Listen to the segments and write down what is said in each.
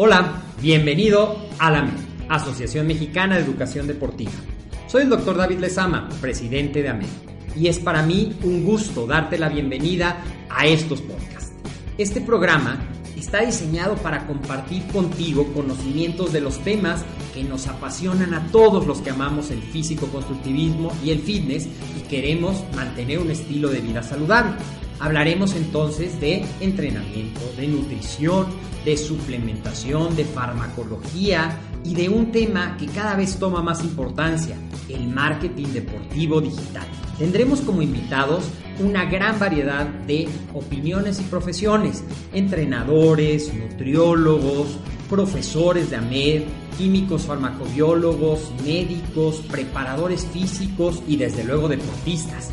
Hola, bienvenido a la Asociación Mexicana de Educación Deportiva. Soy el doctor David Lezama, presidente de AMED, y es para mí un gusto darte la bienvenida a estos podcasts. Este programa está diseñado para compartir contigo conocimientos de los temas que nos apasionan a todos los que amamos el físico-constructivismo y el fitness y queremos mantener un estilo de vida saludable. Hablaremos entonces de entrenamiento, de nutrición, de suplementación, de farmacología y de un tema que cada vez toma más importancia, el marketing deportivo digital. Tendremos como invitados una gran variedad de opiniones y profesiones, entrenadores, nutriólogos, profesores de AMED, químicos farmacobiólogos, médicos, preparadores físicos y desde luego deportistas.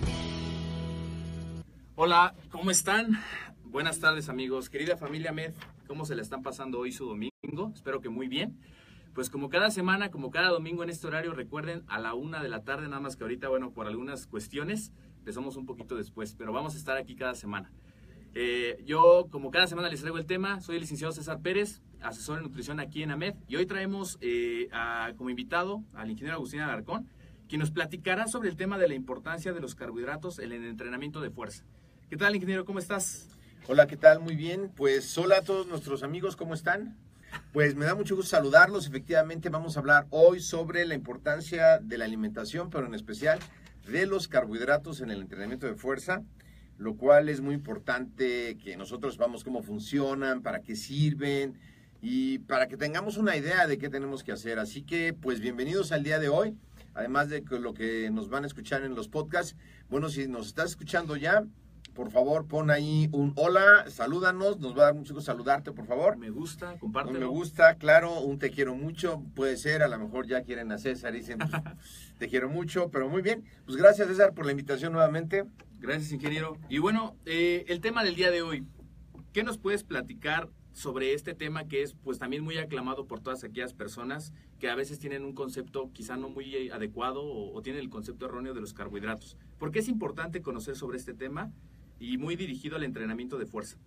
Hola, ¿cómo están? Buenas tardes amigos. Querida familia Med, ¿cómo se le están pasando hoy su domingo? Espero que muy bien. Pues como cada semana, como cada domingo en este horario, recuerden a la una de la tarde, nada más que ahorita, bueno, por algunas cuestiones, empezamos un poquito después, pero vamos a estar aquí cada semana. Eh, yo, como cada semana, les traigo el tema. Soy el licenciado César Pérez, asesor en nutrición aquí en AMED, y hoy traemos eh, a, como invitado al ingeniero Agustín Alarcón, quien nos platicará sobre el tema de la importancia de los carbohidratos en el entrenamiento de fuerza. ¿Qué tal, ingeniero? ¿Cómo estás? Hola, ¿qué tal? Muy bien. Pues hola a todos nuestros amigos, ¿cómo están? Pues me da mucho gusto saludarlos. Efectivamente, vamos a hablar hoy sobre la importancia de la alimentación, pero en especial de los carbohidratos en el entrenamiento de fuerza, lo cual es muy importante que nosotros vamos cómo funcionan, para qué sirven y para que tengamos una idea de qué tenemos que hacer. Así que, pues bienvenidos al día de hoy. Además de lo que nos van a escuchar en los podcasts, bueno, si nos estás escuchando ya, por favor, pon ahí un hola, salúdanos, nos va a dar mucho gusto saludarte, por favor. Me gusta, compártelo. Me gusta, claro, un te quiero mucho, puede ser, a lo mejor ya quieren a César y dicen, pues, te quiero mucho, pero muy bien. Pues gracias, César, por la invitación nuevamente. Gracias, ingeniero. Y bueno, eh, el tema del día de hoy, ¿qué nos puedes platicar sobre este tema que es pues también muy aclamado por todas aquellas personas que a veces tienen un concepto quizá no muy adecuado o, o tienen el concepto erróneo de los carbohidratos? ¿Por qué es importante conocer sobre este tema? Y muy dirigido al entrenamiento de fuerza.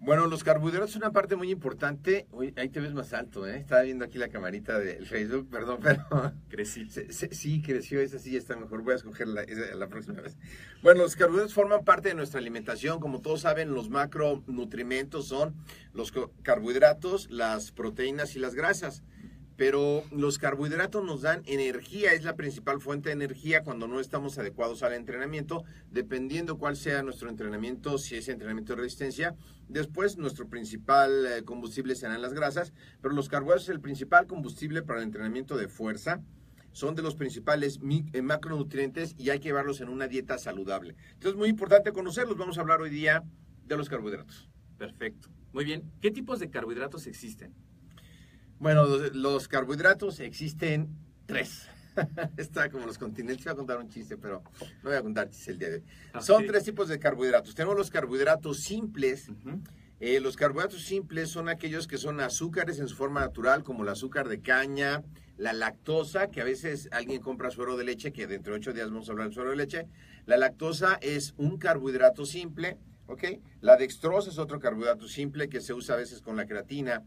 Bueno, los carbohidratos son una parte muy importante. Uy, ahí te ves más alto, ¿eh? Estaba viendo aquí la camarita del Facebook, perdón, pero... Crecí. Sí, creció, esa sí está mejor. Voy a escoger la, la próxima vez. Bueno, los carbohidratos forman parte de nuestra alimentación. Como todos saben, los macronutrimentos son los carbohidratos, las proteínas y las grasas pero los carbohidratos nos dan energía, es la principal fuente de energía cuando no estamos adecuados al entrenamiento, dependiendo cuál sea nuestro entrenamiento, si es entrenamiento de resistencia. Después, nuestro principal eh, combustible serán las grasas, pero los carbohidratos es el principal combustible para el entrenamiento de fuerza. Son de los principales eh, macronutrientes y hay que llevarlos en una dieta saludable. Entonces, es muy importante conocerlos. Vamos a hablar hoy día de los carbohidratos. Perfecto. Muy bien. ¿Qué tipos de carbohidratos existen? Bueno, los, carbohidratos existen tres. Está como los continentes. Voy a contar un chiste, pero no voy a contar chistes el día de hoy. Ah, son tres tipos de carbohidratos. Tenemos los carbohidratos simples. Eh, los carbohidratos simples son aquellos que son azúcares en su forma natural, como el azúcar de caña, la lactosa, que a veces alguien compra suero de leche, que dentro de ocho días vamos a hablar del suero de leche. La lactosa es un carbohidrato simple, ¿ok? La dextrosa es otro carbohidrato simple que se usa a veces con la creatina.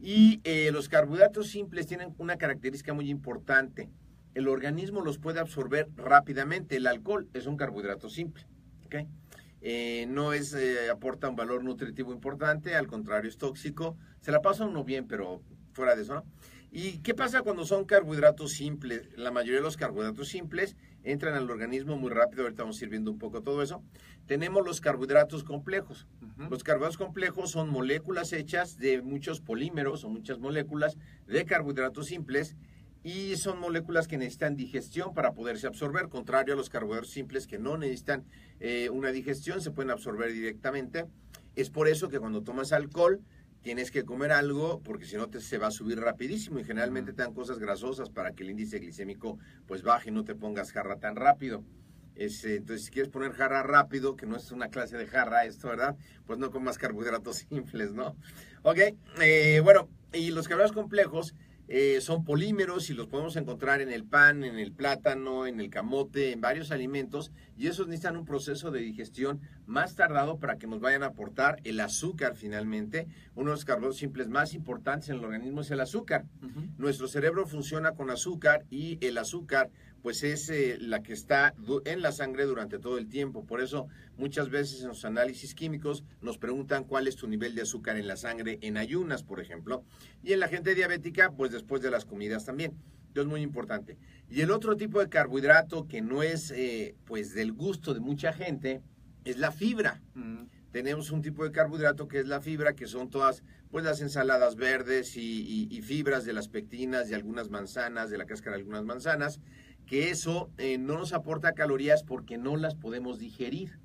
Y eh, los carbohidratos simples tienen una característica muy importante. El organismo los puede absorber rápidamente. El alcohol es un carbohidrato simple. Eh, no es, eh, aporta un valor nutritivo importante, al contrario, es tóxico. Se la pasa uno bien, pero fuera de eso, ¿no? ¿Y qué pasa cuando son carbohidratos simples? La mayoría de los carbohidratos simples entran al organismo muy rápido, ahorita vamos a ir viendo un poco todo eso. Tenemos los carbohidratos complejos. Los carbohidratos complejos son moléculas hechas de muchos polímeros o muchas moléculas de carbohidratos simples y son moléculas que necesitan digestión para poderse absorber, contrario a los carbohidratos simples que no necesitan eh, una digestión, se pueden absorber directamente. Es por eso que cuando tomas alcohol, tienes que comer algo porque si no te se va a subir rapidísimo y generalmente te dan cosas grasosas para que el índice glicémico pues baje y no te pongas jarra tan rápido. Entonces, si quieres poner jarra rápido, que no es una clase de jarra esto, ¿verdad? Pues no comas carbohidratos simples, ¿no? Ok, eh, bueno, y los carbohidratos complejos eh, son polímeros y los podemos encontrar en el pan, en el plátano, en el camote, en varios alimentos y esos necesitan un proceso de digestión más tardado para que nos vayan a aportar el azúcar finalmente. Uno de los carbohidratos simples más importantes en el organismo es el azúcar. Nuestro cerebro funciona con azúcar y el azúcar pues es eh, la que está en la sangre durante todo el tiempo. Por eso muchas veces en los análisis químicos nos preguntan cuál es tu nivel de azúcar en la sangre en ayunas, por ejemplo. Y en la gente diabética, pues después de las comidas también. Esto es muy importante. Y el otro tipo de carbohidrato que no es eh, pues del gusto de mucha gente es la fibra. Mm. Tenemos un tipo de carbohidrato que es la fibra, que son todas pues las ensaladas verdes y, y fibras de las pectinas, de algunas manzanas, de la cáscara de algunas manzanas que eso eh, no nos aporta calorías porque no las podemos digerir.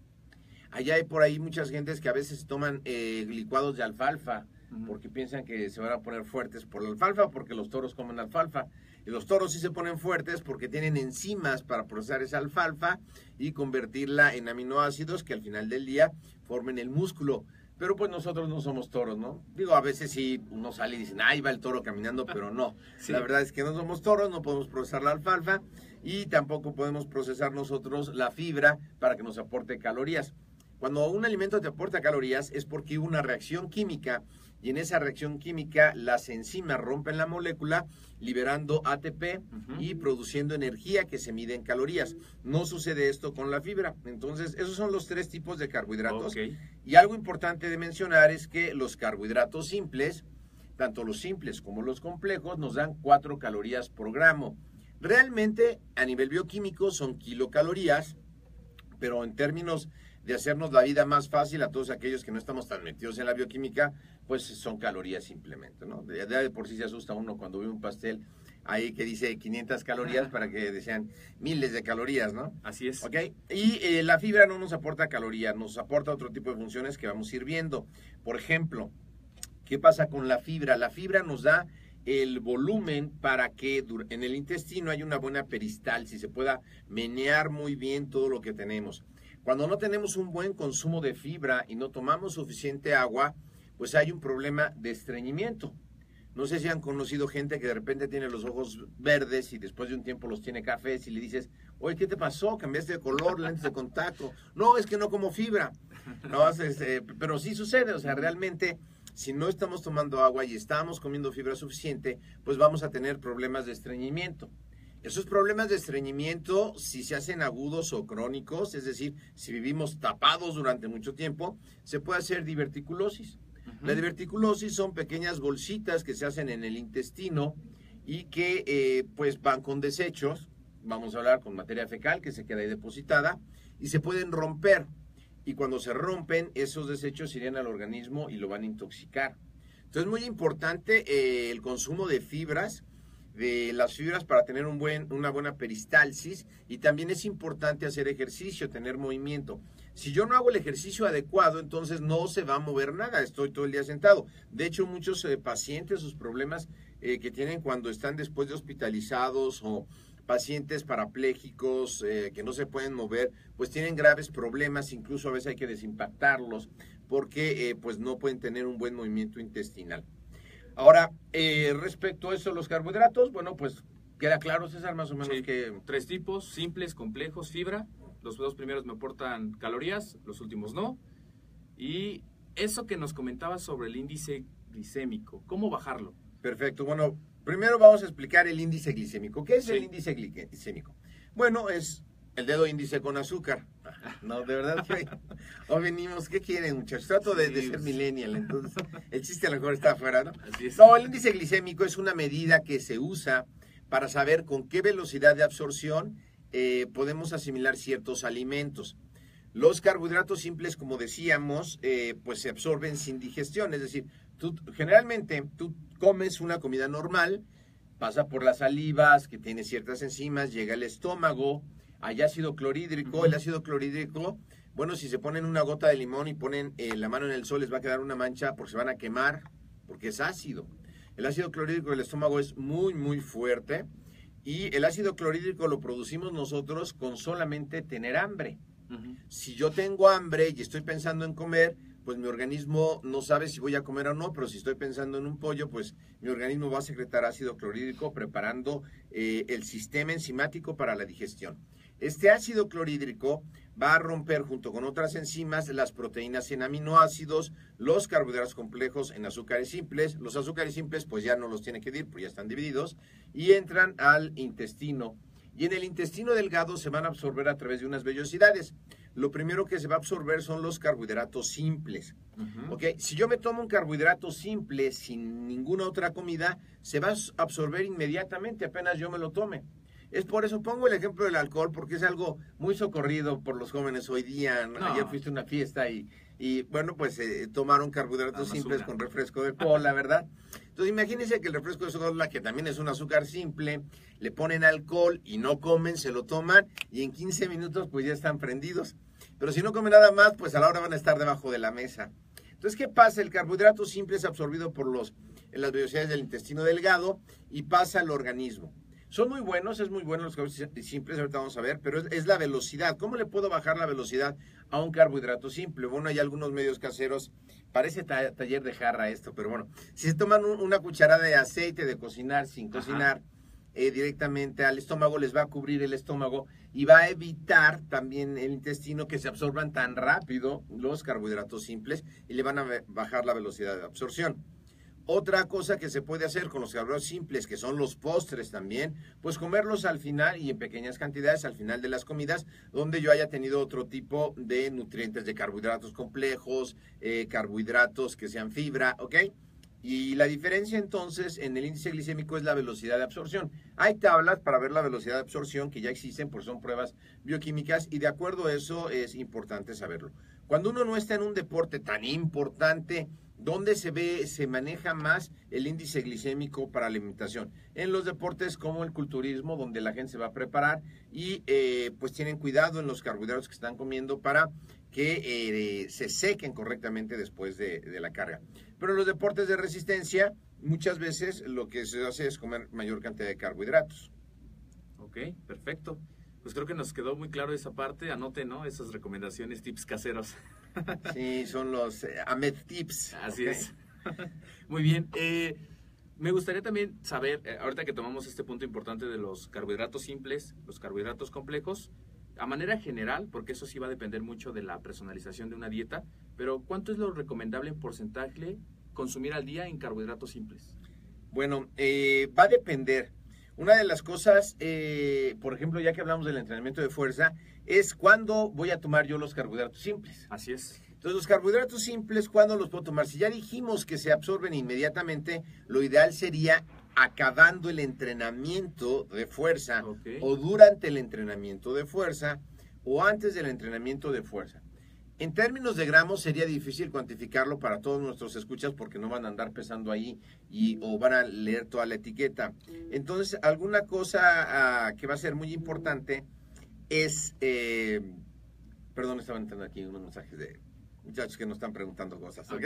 Allá hay por ahí muchas gentes que a veces toman eh, licuados de alfalfa porque piensan que se van a poner fuertes por la alfalfa, porque los toros comen alfalfa. Y los toros sí se ponen fuertes porque tienen enzimas para procesar esa alfalfa y convertirla en aminoácidos que al final del día formen el músculo. Pero pues nosotros no somos toros, ¿no? Digo, a veces sí uno sale y dicen, ahí va el toro caminando, pero no. La verdad es que no somos toros, no podemos procesar la alfalfa y tampoco podemos procesar nosotros la fibra para que nos aporte calorías. Cuando un alimento te aporta calorías es porque hubo una reacción química y en esa reacción química las enzimas rompen la molécula liberando ATP y produciendo energía que se mide en calorías. No sucede esto con la fibra. Entonces, esos son los tres tipos de carbohidratos. Y algo importante de mencionar es que los carbohidratos simples, tanto los simples como los complejos, nos dan 4 calorías por gramo. Realmente, a nivel bioquímico, son kilocalorías, pero en términos de hacernos la vida más fácil a todos aquellos que no estamos tan metidos en la bioquímica, pues son calorías simplemente, ¿no? De, de por sí se asusta uno cuando ve un pastel ahí que dice 500 calorías para que desean miles de calorías, ¿no? Así es. ¿Ok? Y eh, la fibra no nos aporta calorías, nos aporta otro tipo de funciones que vamos a ir viendo. Por ejemplo, ¿qué pasa con la fibra? La fibra nos da el volumen para que en el intestino haya una buena peristalsis, se pueda menear muy bien todo lo que tenemos. Cuando no tenemos un buen consumo de fibra y no tomamos suficiente agua, pues hay un problema de estreñimiento. No sé si han conocido gente que de repente tiene los ojos verdes y después de un tiempo los tiene cafés y le dices, oye, ¿qué te pasó? ¿Cambiaste de color, lentes de contacto? No, es que no como fibra. No, este, pero sí sucede, o sea, realmente si no estamos tomando agua y estamos comiendo fibra suficiente, pues vamos a tener problemas de estreñimiento. Esos problemas de estreñimiento, si se hacen agudos o crónicos, es decir, si vivimos tapados durante mucho tiempo, se puede hacer diverticulosis. La diverticulosis son pequeñas bolsitas que se hacen en el intestino y que eh, pues van con desechos, vamos a hablar con materia fecal que se queda ahí depositada, y se pueden romper. Y cuando se rompen, esos desechos irían al organismo y lo van a intoxicar. Entonces es muy importante eh, el consumo de fibras, de las fibras para tener un buen, una buena peristalsis y también es importante hacer ejercicio, tener movimiento. Si yo no hago el ejercicio adecuado, entonces no se va a mover nada, estoy todo el día sentado. De hecho, muchos eh, pacientes, sus problemas eh, que tienen cuando están después de hospitalizados o pacientes parapléjicos eh, que no se pueden mover, pues tienen graves problemas, incluso a veces hay que desimpactarlos porque pues no pueden tener un buen movimiento intestinal. Ahora, eh, respecto a eso, los carbohidratos, bueno, pues queda claro, César, más o menos que... Tres tipos, simples, complejos, fibra. Los dos primeros me aportan calorías, los últimos no. Y eso que nos comentabas sobre el índice glicémico, ¿cómo bajarlo? Perfecto, bueno, primero vamos a explicar el índice glicémico. ¿Qué es el índice glicémico? Bueno, es el dedo índice con azúcar. No, de verdad que hoy venimos, ¿qué quieren muchachos? Trato de, ser pues. millennial, entonces el chiste a lo mejor está afuera, ¿no? No, el índice glicémico es una medida que se usa para saber con qué velocidad de absorción eh, podemos asimilar ciertos alimentos. Los carbohidratos simples, como decíamos, eh, pues se absorben sin digestión, es decir, tú, generalmente tú comes una comida normal, pasa por las salivas, que tiene ciertas enzimas, llega al estómago, hay ácido clorhídrico. El ácido clorhídrico, bueno, si se ponen una gota de limón y ponen eh, la mano en el sol, les va a quedar una mancha porque se van a quemar. porque es ácido. El ácido clorhídrico del estómago es muy, muy fuerte y el ácido clorhídrico lo producimos nosotros con solamente tener hambre. Si yo tengo hambre y estoy pensando en comer, pues mi organismo no sabe si voy a comer o no, pero si estoy pensando en un pollo, pues mi organismo va a secretar ácido clorhídrico preparando eh, el sistema enzimático para la digestión. Este ácido clorhídrico va a romper junto con otras enzimas las proteínas en aminoácidos, los carbohidratos complejos en azúcares simples. Los azúcares simples pues ya no los tiene que dir, porque ya están divididos y entran al intestino. Y en el intestino delgado se van a absorber a través de unas vellosidades. Lo primero que se va a absorber son los carbohidratos simples. Si yo me tomo un carbohidrato simple sin ninguna otra comida, se va a absorber inmediatamente apenas yo me lo tome. Es por eso pongo el ejemplo del alcohol, porque es algo muy socorrido por los jóvenes hoy día. Ayer fuiste a una fiesta y, y bueno, pues eh, tomaron carbohidratos simples con refresco de cola, ¿verdad? Entonces imagínense que el refresco de cola, que también es un azúcar simple, le ponen alcohol y no comen, se lo toman y en 15 minutos pues ya están prendidos. Pero si no comen nada más, pues a la hora van a estar debajo de la mesa. Entonces, ¿qué pasa? El carbohidrato simple es absorbido por los, en las velocidades del intestino delgado y pasa al organismo. Son muy buenos, es muy bueno los carbohidratos simples, ahorita vamos a ver, pero es, la velocidad. ¿Cómo le puedo bajar la velocidad a un carbohidrato simple? Bueno, hay algunos medios caseros, parece taller de jarra esto, pero bueno, si se toman una cucharada de aceite de cocinar sin cocinar eh, directamente al estómago, les va a cubrir el estómago y va a evitar también el intestino que se absorban tan rápido los carbohidratos simples y le van a bajar la velocidad de absorción. Otra cosa que se puede hacer con los carbohidratos simples, que son los postres también, pues comerlos al final y en pequeñas cantidades al final de las comidas, donde yo haya tenido otro tipo de nutrientes de carbohidratos complejos, eh, carbohidratos que sean fibra, ¿ok? Y la diferencia entonces en el índice glicémico es la velocidad de absorción. Hay tablas para ver la velocidad de absorción que ya existen, pues son pruebas bioquímicas y de acuerdo a eso es importante saberlo. Cuando uno no está en un deporte tan importante, ¿Dónde se ve, se maneja más el índice glicémico para la alimentación? En los deportes como el culturismo, donde la gente se va a preparar y eh, pues tienen cuidado en los carbohidratos que están comiendo para que eh, se sequen correctamente después de, de, la carga. Pero en los deportes de resistencia, muchas veces lo que se hace es comer mayor cantidad de carbohidratos. Ok, perfecto. Pues creo que nos quedó muy claro esa parte. Anote, ¿no? Esas recomendaciones, tips caseros. Sí, son los eh, Tips. Así es. Muy bien. Eh, me gustaría también saber, eh, ahorita que tomamos este punto importante de los carbohidratos simples, los carbohidratos complejos, a manera general, porque eso sí va a depender mucho de la personalización de una dieta, pero ¿cuánto es lo recomendable en porcentaje consumir al día en carbohidratos simples? Bueno, va a depender. Una de las cosas, por ejemplo, ya que hablamos del entrenamiento de fuerza, es cuando voy a tomar yo los carbohidratos simples. Así es. Entonces, los carbohidratos simples, ¿cuándo los puedo tomar? Si ya dijimos que se absorben inmediatamente, lo ideal sería acabando el entrenamiento de fuerza o durante el entrenamiento de fuerza o antes del entrenamiento de fuerza. En términos de gramos sería difícil cuantificarlo para todos nuestros escuchas porque no van a andar pesando ahí y, o van a leer toda la etiqueta. Entonces, alguna cosa ah, que va a ser muy importante es, eh, perdón, estaban entrando aquí unos mensajes de muchachos que nos están preguntando cosas, ¿ok?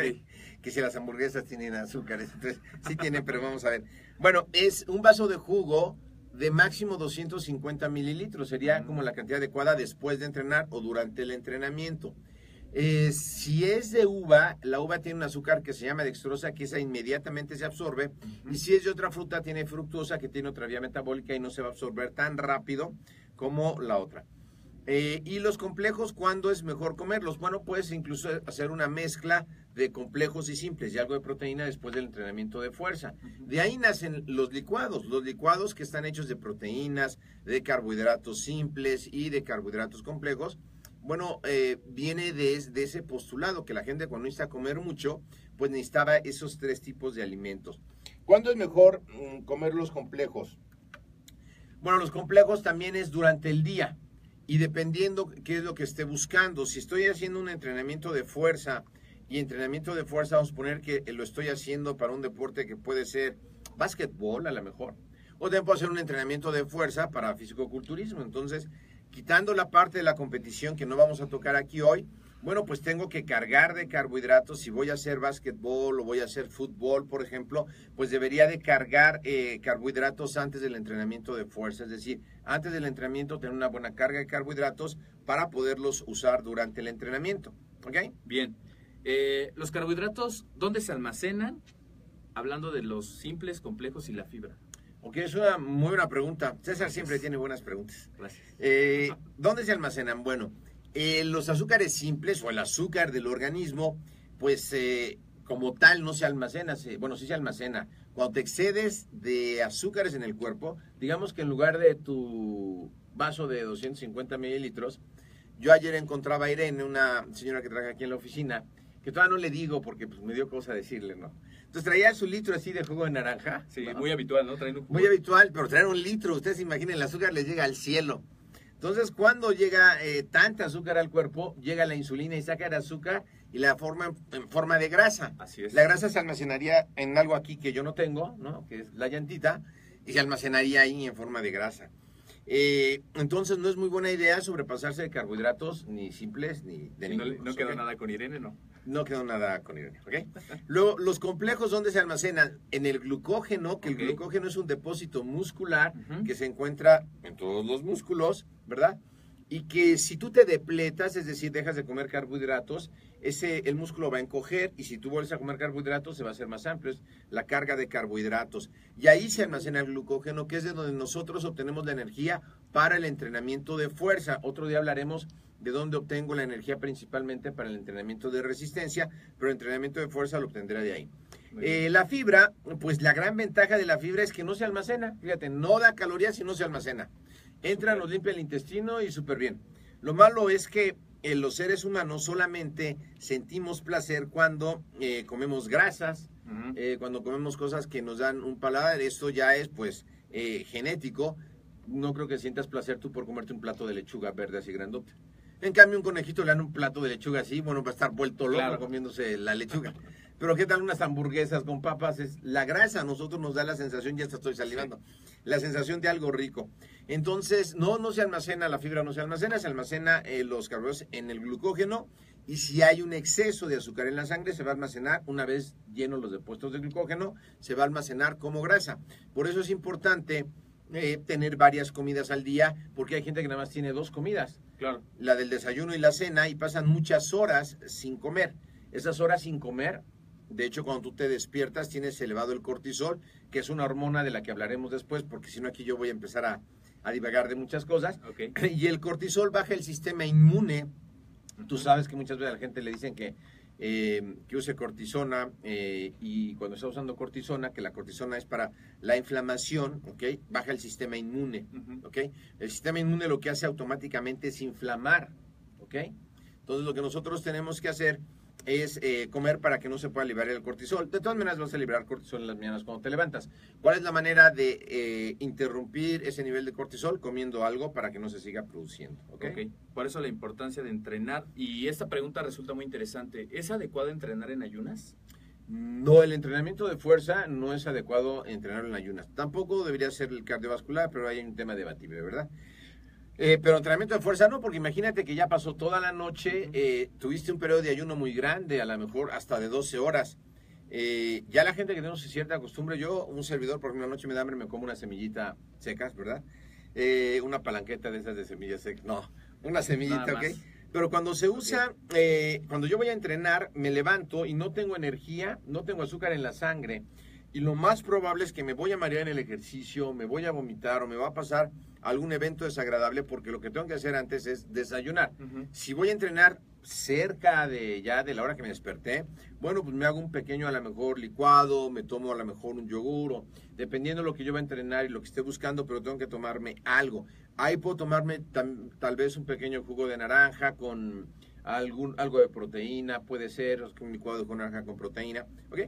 Que si las hamburguesas tienen azúcares, entonces sí tienen, pero vamos a ver. Bueno, es un vaso de jugo de máximo 250 mililitros, sería como la cantidad adecuada después de entrenar o durante el entrenamiento. Eh, si es de uva, la uva tiene un azúcar que se llama dextrosa, que esa inmediatamente se absorbe. Y si es de otra fruta, tiene fructosa, que tiene otra vía metabólica y no se va a absorber tan rápido como la otra. Eh, y los complejos, ¿cuándo es mejor comerlos? Bueno, puedes incluso hacer una mezcla de complejos y simples y algo de proteína después del entrenamiento de fuerza. De ahí nacen los licuados, los licuados que están hechos de proteínas, de carbohidratos simples y de carbohidratos complejos. Bueno, eh, viene de, de, ese postulado que la gente cuando necesita comer mucho, pues necesitaba esos tres tipos de alimentos. ¿Cuándo es mejor mm, comer los complejos? Bueno, los complejos también es durante el día y dependiendo qué es lo que esté buscando. Si estoy haciendo un entrenamiento de fuerza y entrenamiento de fuerza, vamos a poner que lo estoy haciendo para un deporte que puede ser básquetbol a lo mejor. O también puedo hacer un entrenamiento de fuerza para fisicoculturismo. Entonces, quitando la parte de la competición que no vamos a tocar aquí hoy, Bueno, pues tengo que cargar de carbohidratos. Si voy a hacer básquetbol o voy a hacer fútbol, por ejemplo, pues debería de cargar eh, carbohidratos antes del entrenamiento de fuerza. Es decir, antes del entrenamiento tener una buena carga de carbohidratos para poderlos usar durante el entrenamiento. ¿Ok? Bien. Eh, los carbohidratos, ¿dónde se almacenan? Hablando de los simples, complejos y la fibra. Ok, es una muy buena pregunta. César siempre tiene buenas preguntas. Gracias. Eh, ¿Dónde se almacenan? Bueno, eh, los azúcares simples o el azúcar del organismo, pues eh, como tal no se almacena, bueno, sí se almacena. Cuando te excedes de azúcares en el cuerpo, digamos que en lugar de tu vaso de 250 mililitros, yo ayer encontraba a Irene, una señora que trabaja aquí en la oficina, que todavía no le digo porque pues, me dio cosa decirle, ¿no? Entonces traía su litro así de jugo de naranja. Sí, muy habitual, ¿no? Muy habitual, pero traer un litro, ustedes se imaginen, el azúcar les llega al cielo. Entonces, cuando llega eh, tanta azúcar al cuerpo, llega la insulina y saca el azúcar y la forma en, forma de grasa. Así es. La grasa se almacenaría en algo aquí que yo no tengo, ¿no? Que es la llantita, y se almacenaría ahí en forma de grasa. Eh, entonces, no es muy buena idea sobrepasarse de carbohidratos, ni simples, ni de no, no quedó nada con Irene, ¿no? No quedó nada con Irene, ¿ok? Luego, los complejos, ¿dónde se almacenan? En el glucógeno, que el glucógeno es un depósito muscular que se encuentra en todos los músculos, ¿verdad? Y que si tú te depletas, es decir, dejas de comer carbohidratos, ese, el músculo va a encoger y si tú vuelves a comer carbohidratos se va a hacer más amplio, es la carga de carbohidratos. Y ahí se almacena el glucógeno, que es de donde nosotros obtenemos la energía para el entrenamiento de fuerza. Otro día hablaremos de dónde obtengo la energía principalmente para el entrenamiento de resistencia, pero el entrenamiento de fuerza lo obtendré de ahí. Eh, la fibra, pues la gran ventaja de la fibra es que no se almacena, fíjate, no da calorías y no se almacena entra, nos limpia el intestino y súper bien. Lo malo es que en eh, los seres humanos solamente sentimos placer cuando eh, comemos grasas, eh, cuando comemos cosas que nos dan un paladar. Esto ya es pues genético. No creo que sientas placer tú por comerte un plato de lechuga verde así grandote. En cambio, un conejito le dan un plato de lechuga así, bueno, va a estar vuelto loco comiéndose la lechuga. Pero ¿qué tal unas hamburguesas con papas? Es la grasa a nosotros nos da la sensación, ya estoy salivando, la sensación de algo rico. Entonces, no, no se almacena, la fibra no se almacena, se almacena eh, los carbohidratos en el glucógeno y si hay un exceso de azúcar en la sangre, se va a almacenar una vez llenos los depósitos de glucógeno, se va a almacenar como grasa. Por eso es importante eh, tener varias comidas al día, porque hay gente que nada más tiene dos comidas. Claro. La del desayuno y la cena, y pasan muchas horas sin comer. Esas horas sin comer de hecho, cuando tú te despiertas tienes elevado el cortisol, que es una hormona de la que hablaremos después, porque si no aquí yo voy a empezar a, divagar de muchas cosas. Y el cortisol baja el sistema inmune. Tú sabes que muchas veces a la gente le dicen que, eh, que use cortisona eh, y cuando está usando cortisona, que la cortisona es para la inflamación, ¿ok? Baja el sistema inmune, ¿ok? El sistema inmune lo que hace automáticamente es inflamar, ¿ok? Entonces lo que nosotros tenemos que hacer es eh, comer para que no se pueda liberar el cortisol. De todas maneras vas a liberar cortisol en las mañanas cuando te levantas. ¿Cuál es la manera de eh, interrumpir ese nivel de cortisol? Comiendo algo para que no se siga produciendo. ¿okay? Por eso la importancia de entrenar. Y esta pregunta resulta muy interesante. ¿Es adecuado entrenar en ayunas? No, el entrenamiento de fuerza no es adecuado entrenar en ayunas. Tampoco debería ser el cardiovascular, pero hay un tema debatible, ¿verdad? Eh, pero entrenamiento de fuerza no, porque imagínate que ya pasó toda la noche, eh, tuviste un periodo de ayuno muy grande, a lo mejor hasta de 12 horas. Eh, ya la gente que tenemos cierta costumbre, yo, un servidor, por ejemplo, la noche me da hambre, me como una semillita secas, ¿verdad? una palanqueta de esas de semillas secas, no, una semillita, ¿ok? Pero cuando se usa, cuando yo voy a entrenar, me levanto y no tengo energía, no tengo azúcar en la sangre, y lo más probable es que me voy a marear en el ejercicio, me voy a vomitar o me va a pasar algún evento desagradable porque lo que tengo que hacer antes es desayunar. Si voy a entrenar cerca de ya de la hora que me desperté, bueno, pues me hago un pequeño a lo mejor licuado, me tomo a lo mejor un yogur, o, dependiendo de lo que yo voy a entrenar y lo que esté buscando, pero tengo que tomarme algo. Ahí puedo tomarme tal vez un pequeño jugo de naranja con algún algo de proteína, puede ser un licuado de naranja con proteína, ¿ok?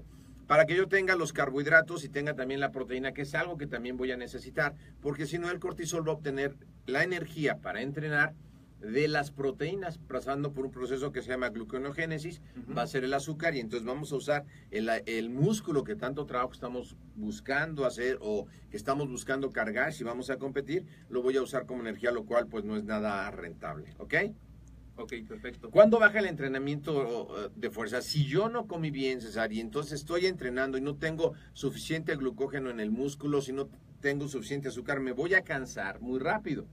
Para que yo tenga los carbohidratos y tenga también la proteína, que es algo que también voy a necesitar, porque si no el cortisol va a obtener la energía para entrenar de las proteínas, pasando por un proceso que se llama gluconeogénesis, va a ser el azúcar y entonces vamos a usar el, el, músculo que tanto trabajo estamos buscando hacer o que estamos buscando cargar, si vamos a competir, lo voy a usar como energía, lo cual pues no es nada rentable, ¿ok? Ok, perfecto. ¿Cuándo baja el entrenamiento de fuerza? Si yo no comí bien, César, y entonces estoy entrenando y no tengo suficiente glucógeno en el músculo, si no tengo suficiente azúcar, me voy a cansar muy rápido.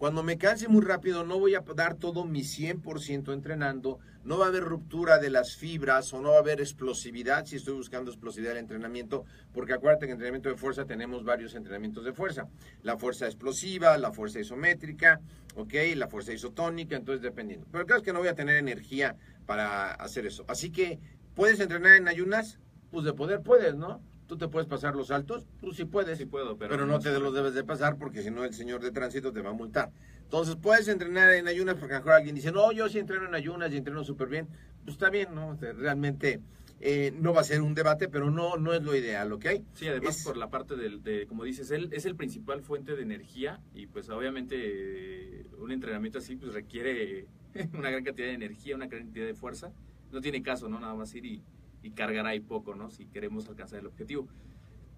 Cuando me canse muy rápido, no voy a dar todo mi 100% entrenando, no va a haber ruptura de las fibras o no va a haber explosividad si estoy buscando explosividad del entrenamiento, porque acuérdate que en entrenamiento de fuerza tenemos varios entrenamientos de fuerza. La fuerza explosiva, la fuerza isométrica, ok, la fuerza isotónica, entonces dependiendo. Pero claro es que no voy a tener energía para hacer eso. Así que, ¿puedes entrenar en ayunas? Pues de poder puedes, ¿no? ¿Tú te puedes pasar los altos? Tú sí puedes. Sí puedo, pero, pero no te los debes de pasar porque si no el señor de tránsito te va a multar. Entonces puedes entrenar en ayunas porque a lo mejor alguien dice, no, yo sí entreno en ayunas y entreno súper bien. Pues está bien, ¿no? Realmente eh, no va a ser un debate, pero no, no es lo ideal, ¿ok? Sí, además por la parte del, de, como dices, él es el principal fuente de energía y pues obviamente eh, un entrenamiento así pues requiere una gran cantidad de energía, una gran cantidad de fuerza. No tiene caso, ¿no? Nada más ir y y cargar ahí poco, ¿no? Si queremos alcanzar el objetivo.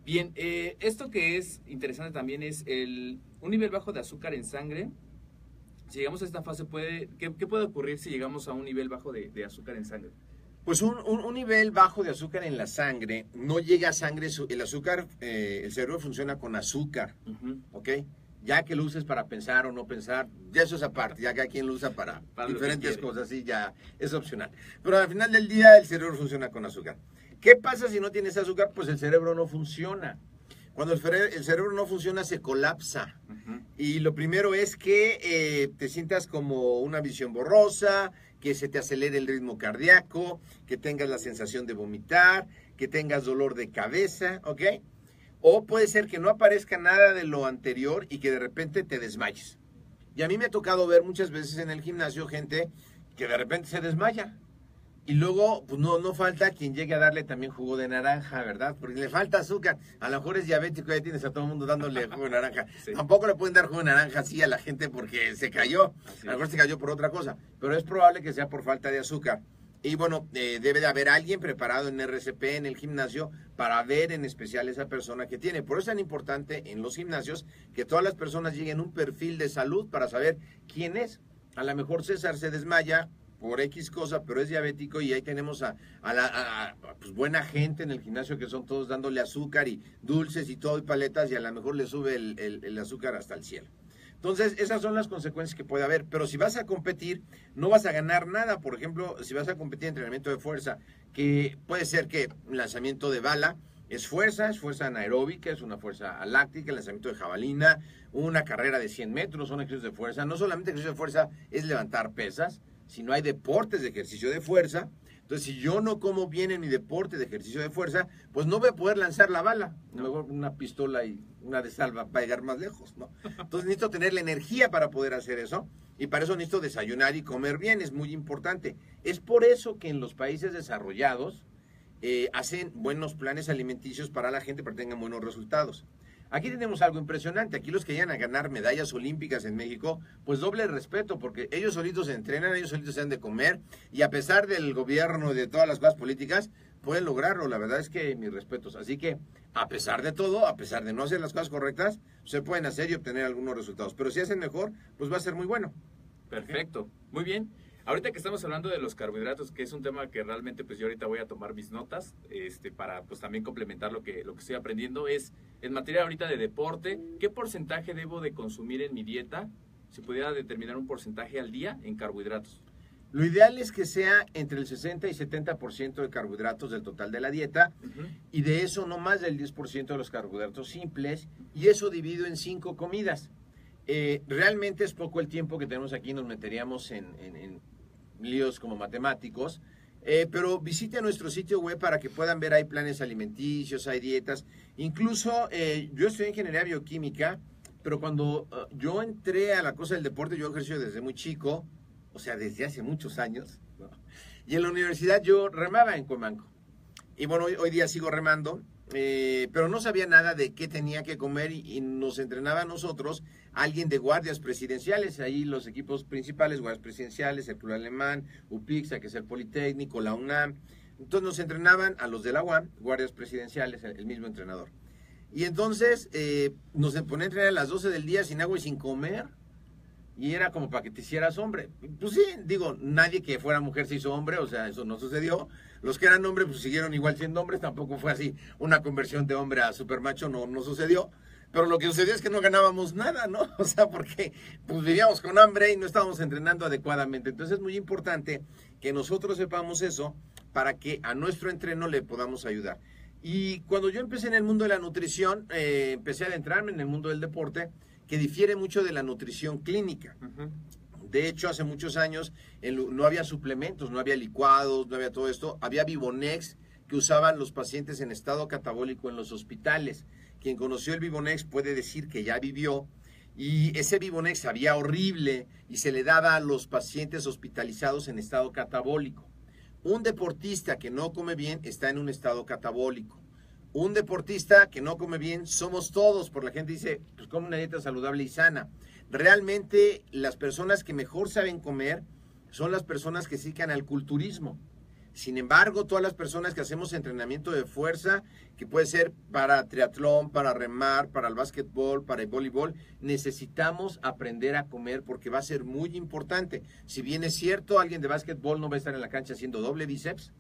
Bien, eh, esto que es interesante también es el, un nivel bajo de azúcar en sangre. Si llegamos a esta fase, puede, ¿qué, puede ocurrir si llegamos a un nivel bajo de, azúcar en sangre? Pues un, un, nivel bajo de azúcar en la sangre, no llega a sangre, el azúcar, eh, el cerebro funciona con azúcar, ¿ok? Ya que lo uses para pensar o no pensar, ya eso es aparte, ya que quien lo usa para, diferentes cosas y ya es opcional. Pero al final del día el cerebro funciona con azúcar. ¿Qué pasa si no tienes azúcar? Pues el cerebro no funciona. Cuando el, cerebro no funciona se colapsa. Y lo primero es que eh, te sientas como una visión borrosa, que se te acelere el ritmo cardíaco, que tengas la sensación de vomitar, que tengas dolor de cabeza, ¿ok? O puede ser que no aparezca nada de lo anterior y que de repente te desmayes. Y a mí me ha tocado ver muchas veces en el gimnasio gente que de repente se desmaya. Y luego, pues no, no falta quien llegue a darle también jugo de naranja, ¿verdad? Porque le falta azúcar. A lo mejor es diabético, ya tienes a todo el mundo dándole jugo de naranja. Tampoco le pueden dar jugo de naranja así a la gente porque se cayó. A lo mejor se cayó por otra cosa. Pero es probable que sea por falta de azúcar. Y bueno, eh, debe de haber alguien preparado en RCP, en el gimnasio, para ver en especial esa persona que tiene. Por eso es tan importante en los gimnasios que todas las personas lleguen a un perfil de salud para saber quién es. A lo mejor César se desmaya por X cosa, pero es diabético y ahí tenemos a, la pues, buena gente en el gimnasio que son todos dándole azúcar y dulces y todo y paletas y a lo mejor le sube el azúcar hasta el cielo. Entonces, esas son las consecuencias que puede haber. Pero si vas a competir, no vas a ganar nada. Por ejemplo, si vas a competir en entrenamiento de fuerza, que puede ser que lanzamiento de bala es fuerza, es fuerza anaeróbica, es una fuerza láctica, lanzamiento de jabalina, una carrera de 100 metros, son ejercicios de fuerza. No solamente ejercicio de fuerza es levantar pesas, sino hay deportes de ejercicio de fuerza entonces, si yo no como bien en mi deporte de ejercicio de fuerza, pues no voy a poder lanzar la bala. Mejor una pistola y una de salva va a llegar más lejos, ¿no? Entonces necesito tener la energía para poder hacer eso. Y para eso necesito desayunar y comer bien, es muy importante. Es por eso que en los países desarrollados eh, hacen buenos planes alimenticios para la gente para que tengan buenos resultados. Aquí tenemos algo impresionante. Aquí los que llegan a ganar medallas olímpicas en México, pues doble respeto, porque ellos solitos se entrenan, ellos solitos se han de comer, y a pesar del gobierno y de todas las cosas políticas, pueden lograrlo. La verdad es que mis respetos. Así que, a pesar de todo, a pesar de no hacer las cosas correctas, se pueden hacer y obtener algunos resultados. Pero si hacen mejor, pues va a ser muy bueno. Perfecto. Muy bien. Ahorita que estamos hablando de los carbohidratos, que es un tema que realmente pues yo ahorita voy a tomar mis notas este, para pues también complementar lo que, lo que estoy aprendiendo, es en materia ahorita de deporte, ¿qué porcentaje debo de consumir en mi dieta? Si pudiera determinar un porcentaje al día en carbohidratos. Lo ideal es que sea entre el 60 y 70% de carbohidratos del total de la dieta y de eso no más del 10% de los carbohidratos simples y eso dividido en cinco comidas. Eh, realmente es poco el tiempo que tenemos aquí, nos meteríamos en líos como matemáticos. Eh, pero visite nuestro sitio web para que puedan ver, hay planes alimenticios, hay dietas. Incluso eh, yo en ingeniería bioquímica, pero cuando eh, yo entré a la cosa del deporte, yo ejercí desde muy chico, o sea, desde hace muchos años. Y en la universidad yo remaba en Cuemanco. Y bueno, hoy día sigo remando eh, pero no sabía nada de qué tenía que comer y, nos entrenaba a nosotros alguien de guardias presidenciales, ahí los equipos principales, guardias presidenciales, el Club Alemán, UPIXA, que es el Politécnico, la UNAM. Entonces nos entrenaban a los de la UAM, guardias presidenciales, el mismo entrenador. Y entonces eh, nos ponía a entrenar a las 12 del día sin agua y sin comer. Y era como para que te hicieras hombre. Pues sí, digo, nadie que fuera mujer se hizo hombre, o sea, eso no sucedió. Los que eran hombres, pues siguieron igual siendo hombres, tampoco fue así. Una conversión de hombre a supermacho no, no sucedió. Pero lo que sucedió es que no ganábamos nada, ¿no? O sea, porque pues vivíamos con hambre y no estábamos entrenando adecuadamente. Entonces es muy importante que nosotros sepamos eso para que a nuestro entreno le podamos ayudar. Y cuando yo empecé en el mundo de la nutrición, eh, empecé a adentrarme en el mundo del deporte, que difiere mucho de la nutrición clínica. De hecho, hace muchos años no había suplementos, no había licuados, no había todo esto. Había Vivonex que usaban los pacientes en estado catabólico en los hospitales. Quien conoció el Vivonex puede decir que ya vivió. Y ese Vivonex sabía horrible y se le daba a los pacientes hospitalizados en estado catabólico. Un deportista que no come bien está en un estado catabólico. Un deportista que no come bien somos todos, por la gente dice, pues come una dieta saludable y sana. Realmente las personas que mejor saben comer son las personas que se al culturismo. Sin embargo, todas las personas que hacemos entrenamiento de fuerza, que puede ser para triatlón, para remar, para el básquetbol, para el voleibol, necesitamos aprender a comer porque va a ser muy importante. Si bien es cierto, alguien de básquetbol no va a estar en la cancha haciendo doble bíceps,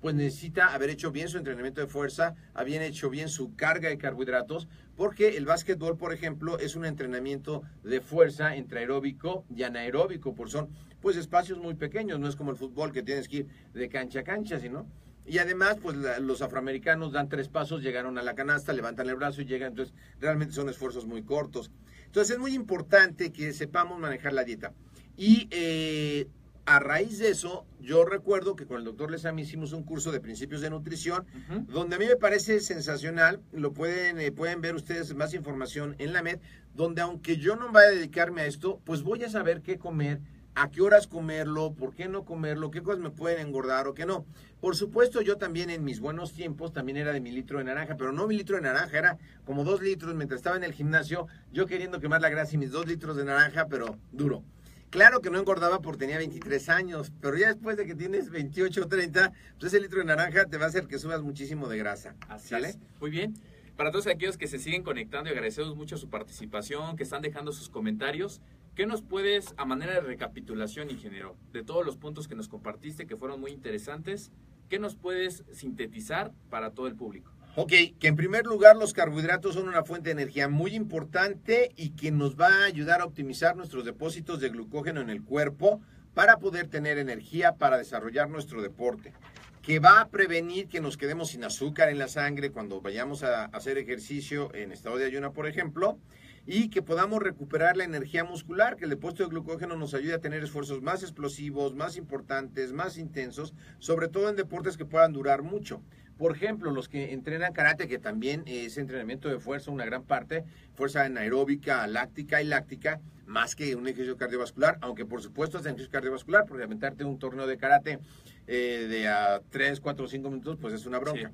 pues necesita haber hecho bien su entrenamiento de fuerza, haber hecho bien su carga de carbohidratos, porque el básquetbol, por ejemplo, es un entrenamiento de fuerza entre aeróbico y anaeróbico, por son pues espacios muy pequeños, no es como el fútbol que tienes que ir de cancha a cancha, sino y además, pues los afroamericanos dan tres pasos, llegaron a la canasta, levantan el brazo y llegan. Entonces, realmente son esfuerzos muy cortos. Entonces, es muy importante que sepamos manejar la dieta. Y eh, a raíz de eso, yo recuerdo que con el doctor Lesam hicimos un curso de principios de nutrición, donde a mí me parece sensacional, lo pueden, eh, pueden ver ustedes más información en la MED, donde aunque yo no vaya a dedicarme a esto, pues voy a saber qué comer, a qué horas comerlo, por qué no comerlo, qué cosas me pueden engordar o qué no. Por supuesto, yo también en mis buenos tiempos también era de mi litro de naranja, pero no mi litro de naranja, era como dos litros mientras estaba en el gimnasio, yo queriendo quemar la grasa y mis dos litros de naranja, pero duro. Claro que no engordaba porque tenía 23 años, pero ya después de que tienes 28 o 30, pues ese litro de naranja te va a hacer que subas muchísimo de grasa. Así Muy bien. Para todos aquellos que se siguen conectando y agradecemos mucho su participación, que están dejando sus comentarios, ¿qué nos puedes, a manera de recapitulación, ingeniero, de todos los puntos que nos compartiste que fueron muy interesantes, qué nos puedes sintetizar para todo el público? Ok, que en primer lugar los carbohidratos son una fuente de energía muy importante y que nos va a ayudar a optimizar nuestros depósitos de glucógeno en el cuerpo para poder tener energía para desarrollar nuestro deporte, que va a prevenir que nos quedemos sin azúcar en la sangre cuando vayamos a hacer ejercicio en estado de ayuna, por ejemplo, y que podamos recuperar la energía muscular, que el depósito de glucógeno nos ayude a tener esfuerzos más explosivos, más importantes, más intensos, sobre todo en deportes que puedan durar mucho. Por ejemplo, los que entrenan karate, que también es entrenamiento de fuerza, una gran parte, fuerza anaeróbica, láctica y láctica, más que un ejercicio cardiovascular, aunque por supuesto es ejercicio cardiovascular, porque aventarte un torneo de karate eh, de a 3, 4 o 5 minutos, pues es una bronca.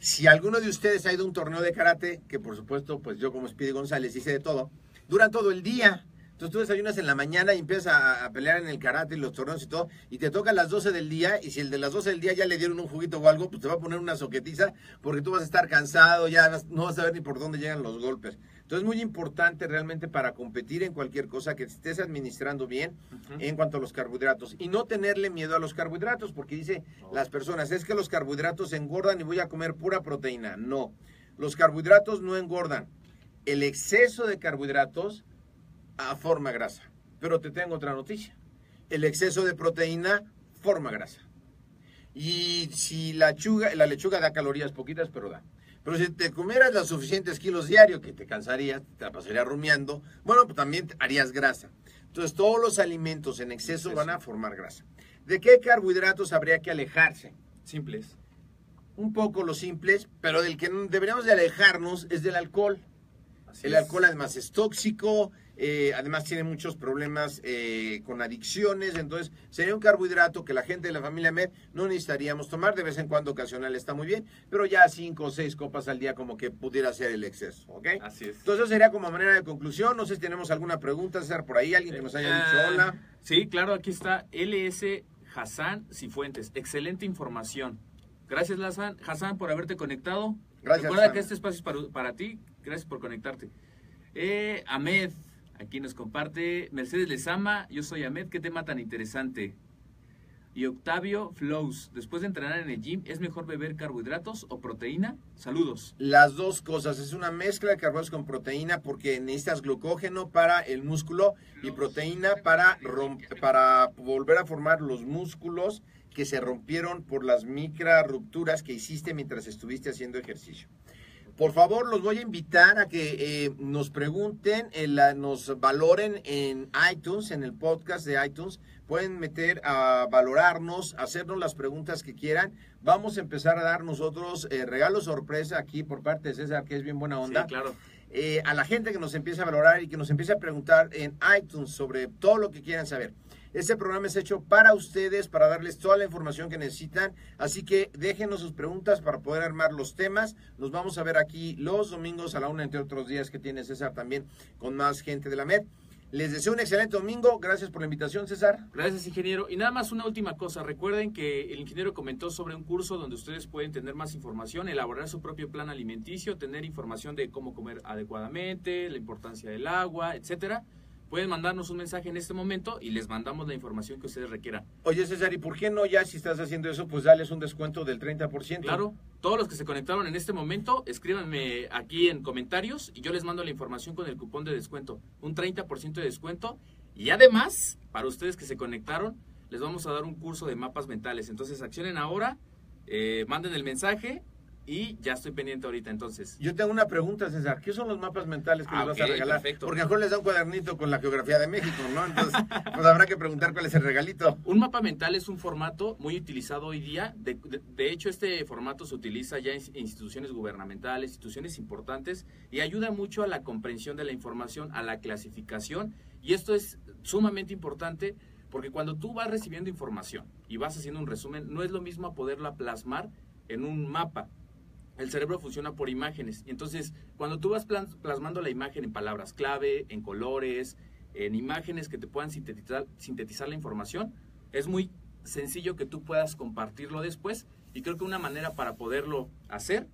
Si alguno de ustedes ha ido a un torneo de karate, que por supuesto, pues yo como Speedy González hice de todo, duran todo el día. Entonces tú desayunas en la mañana y empiezas a, pelear en el karate y los torneos y todo, y te toca a las 12 del día, y si el de las 12 del día ya le dieron un juguito o algo, pues te va a poner una soquetiza, porque tú vas a estar cansado, ya no vas a ver ni por dónde llegan los golpes. Entonces es muy importante realmente para competir en cualquier cosa que estés administrando bien en cuanto a los carbohidratos, y no tenerle miedo a los carbohidratos, porque dice las personas, es que los carbohidratos engordan y voy a comer pura proteína. No, los carbohidratos no engordan. El exceso de carbohidratos a forma grasa. Pero te tengo otra noticia. El exceso de proteína forma grasa. Y si la, lechuga, la lechuga da calorías poquitas, pero da. Pero si te comieras los suficientes kilos diarios, que te cansarías, te pasaría rumiando, bueno, pues también harías grasa. Entonces, todos los alimentos en exceso van a formar grasa. ¿De qué carbohidratos habría que alejarse? Simples. Un poco los simples, pero del que deberíamos de alejarnos es del alcohol. el alcohol además es tóxico, eh, además tiene muchos problemas eh, con adicciones, entonces sería un carbohidrato que la gente de la familia Med no necesitaríamos tomar, de vez en cuando ocasional está muy bien, pero ya cinco o seis copas al día como que pudiera ser el exceso, ¿ok? Así es. Entonces sería como manera de conclusión, no sé si tenemos alguna pregunta, César, por ahí, alguien que nos haya dicho ah, hola. Sí, claro, aquí está LS Hassan Cifuentes, excelente información. Gracias, Hassan, por haberte conectado. Gracias. Recuerda que este espacio es para, para ti, gracias por conectarte. Eh, Ahmed, Aquí nos comparte Mercedes Lezama, yo soy Ahmed, qué tema tan interesante. Y Octavio Flows, después de entrenar en el gym, ¿es mejor beber carbohidratos o proteína? Saludos. Las dos cosas, es una mezcla de carbohidratos con proteína porque necesitas glucógeno para el músculo y proteína para, para volver a formar los músculos que se rompieron por las micro rupturas que hiciste mientras estuviste haciendo ejercicio. Por favor, los voy a invitar a que eh, nos pregunten, nos valoren en iTunes, en el podcast de iTunes. Pueden meter a valorarnos, hacernos las preguntas que quieran. Vamos a empezar a dar nosotros eh, regalos sorpresa aquí por parte de César, que es bien buena onda. Sí, claro. Eh, a la gente que nos empiece a valorar y que nos empiece a preguntar en iTunes sobre todo lo que quieran saber. Este programa es hecho para ustedes, para darles toda la información que necesitan. Así que déjenos sus preguntas para poder armar los temas. Nos vamos a ver aquí los domingos a la una, entre otros días que tiene César también con más gente de la MED. Les deseo un excelente domingo. Gracias por la invitación, César. Gracias, ingeniero. Y nada más una última cosa. Recuerden que el ingeniero comentó sobre un curso donde ustedes pueden tener más información, elaborar su propio plan alimenticio, tener información de cómo comer adecuadamente, la importancia del agua, etcétera pueden mandarnos un mensaje en este momento y les mandamos la información que ustedes requieran. Oye, César, ¿y por qué no ya si estás haciendo eso, pues dales un descuento del 30%? Claro, todos los que se conectaron en este momento, escríbanme aquí en comentarios y yo les mando la información con el cupón de descuento, un 30% de descuento. Y además, para ustedes que se conectaron, les vamos a dar un curso de mapas mentales. Entonces, accionen ahora, eh, manden el mensaje y ya estoy pendiente ahorita entonces. Yo tengo una pregunta, César. ¿Qué son los mapas mentales que les vas a regalar? Porque a mejor les da un cuadernito con la geografía de México, ¿no? Entonces, pues habrá que preguntar cuál es el regalito. Un mapa mental es un formato muy utilizado hoy día. De, de hecho, este formato se utiliza ya en instituciones gubernamentales, instituciones importantes, y ayuda mucho a la comprensión de la información, a la clasificación. Y esto es sumamente importante porque cuando tú vas recibiendo información y vas haciendo un resumen, no es lo mismo poderla plasmar en un mapa el cerebro funciona por imágenes. Entonces, cuando tú vas plasmando la imagen en palabras clave, en colores, en imágenes que te puedan sintetizar, sintetizar la información, es muy sencillo que tú puedas compartirlo después. Y creo que una manera para poderlo hacer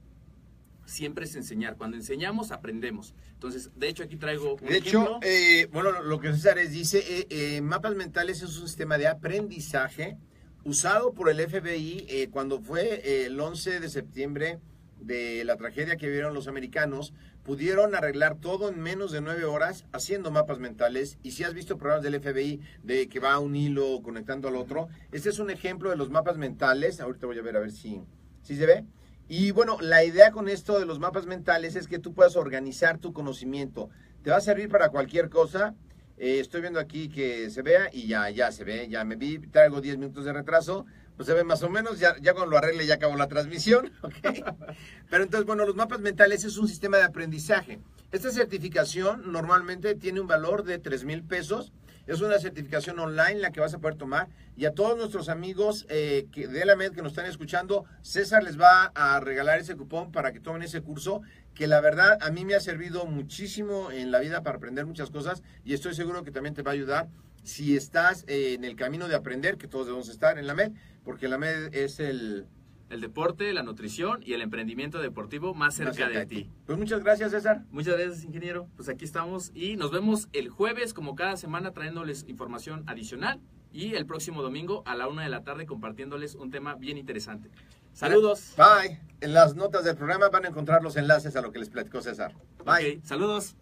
siempre es enseñar. Cuando enseñamos, aprendemos. Entonces, de hecho, aquí traigo un De hecho, eh, bueno, lo que César dice, eh, eh, mapas mentales es un sistema de aprendizaje usado por el FBI cuando fue el 11 de septiembre de la tragedia que vivieron los americanos, pudieron arreglar todo en menos de nueve horas haciendo mapas mentales. Y si has visto programas del FBI de que va un hilo conectando al otro, este es un ejemplo de los mapas mentales. Ahorita voy a ver a ver si, si se ve. Y bueno, la idea con esto de los mapas mentales es que tú puedas organizar tu conocimiento. Te va a servir para cualquier cosa. Eh, estoy viendo aquí que se vea y ya, ya se ve, ya me vi, traigo 10 minutos de retraso pues se ve más o menos, ya, ya cuando lo arregle ya acabó la transmisión, Pero entonces, bueno, los mapas mentales es un sistema de aprendizaje. Esta certificación normalmente tiene un valor de 3 mil pesos. Es una certificación online la que vas a poder tomar. Y a todos nuestros amigos eh, que, de la MED que nos están escuchando, César les va a regalar ese cupón para que tomen ese curso, que la verdad a mí me ha servido muchísimo en la vida para aprender muchas cosas y estoy seguro que también te va a ayudar si estás eh, en el camino de aprender, que todos debemos estar en la MED, porque la MED es el... El deporte, la nutrición y el emprendimiento deportivo más cerca, de, ti. Pues muchas gracias, César. Muchas gracias, ingeniero. Pues aquí estamos y nos vemos el jueves, como cada semana, trayéndoles información adicional y el próximo domingo a la una de la tarde compartiéndoles un tema bien interesante. Saludos. Bye. En las notas del programa van a encontrar los enlaces a lo que les platicó César. Bye. saludos.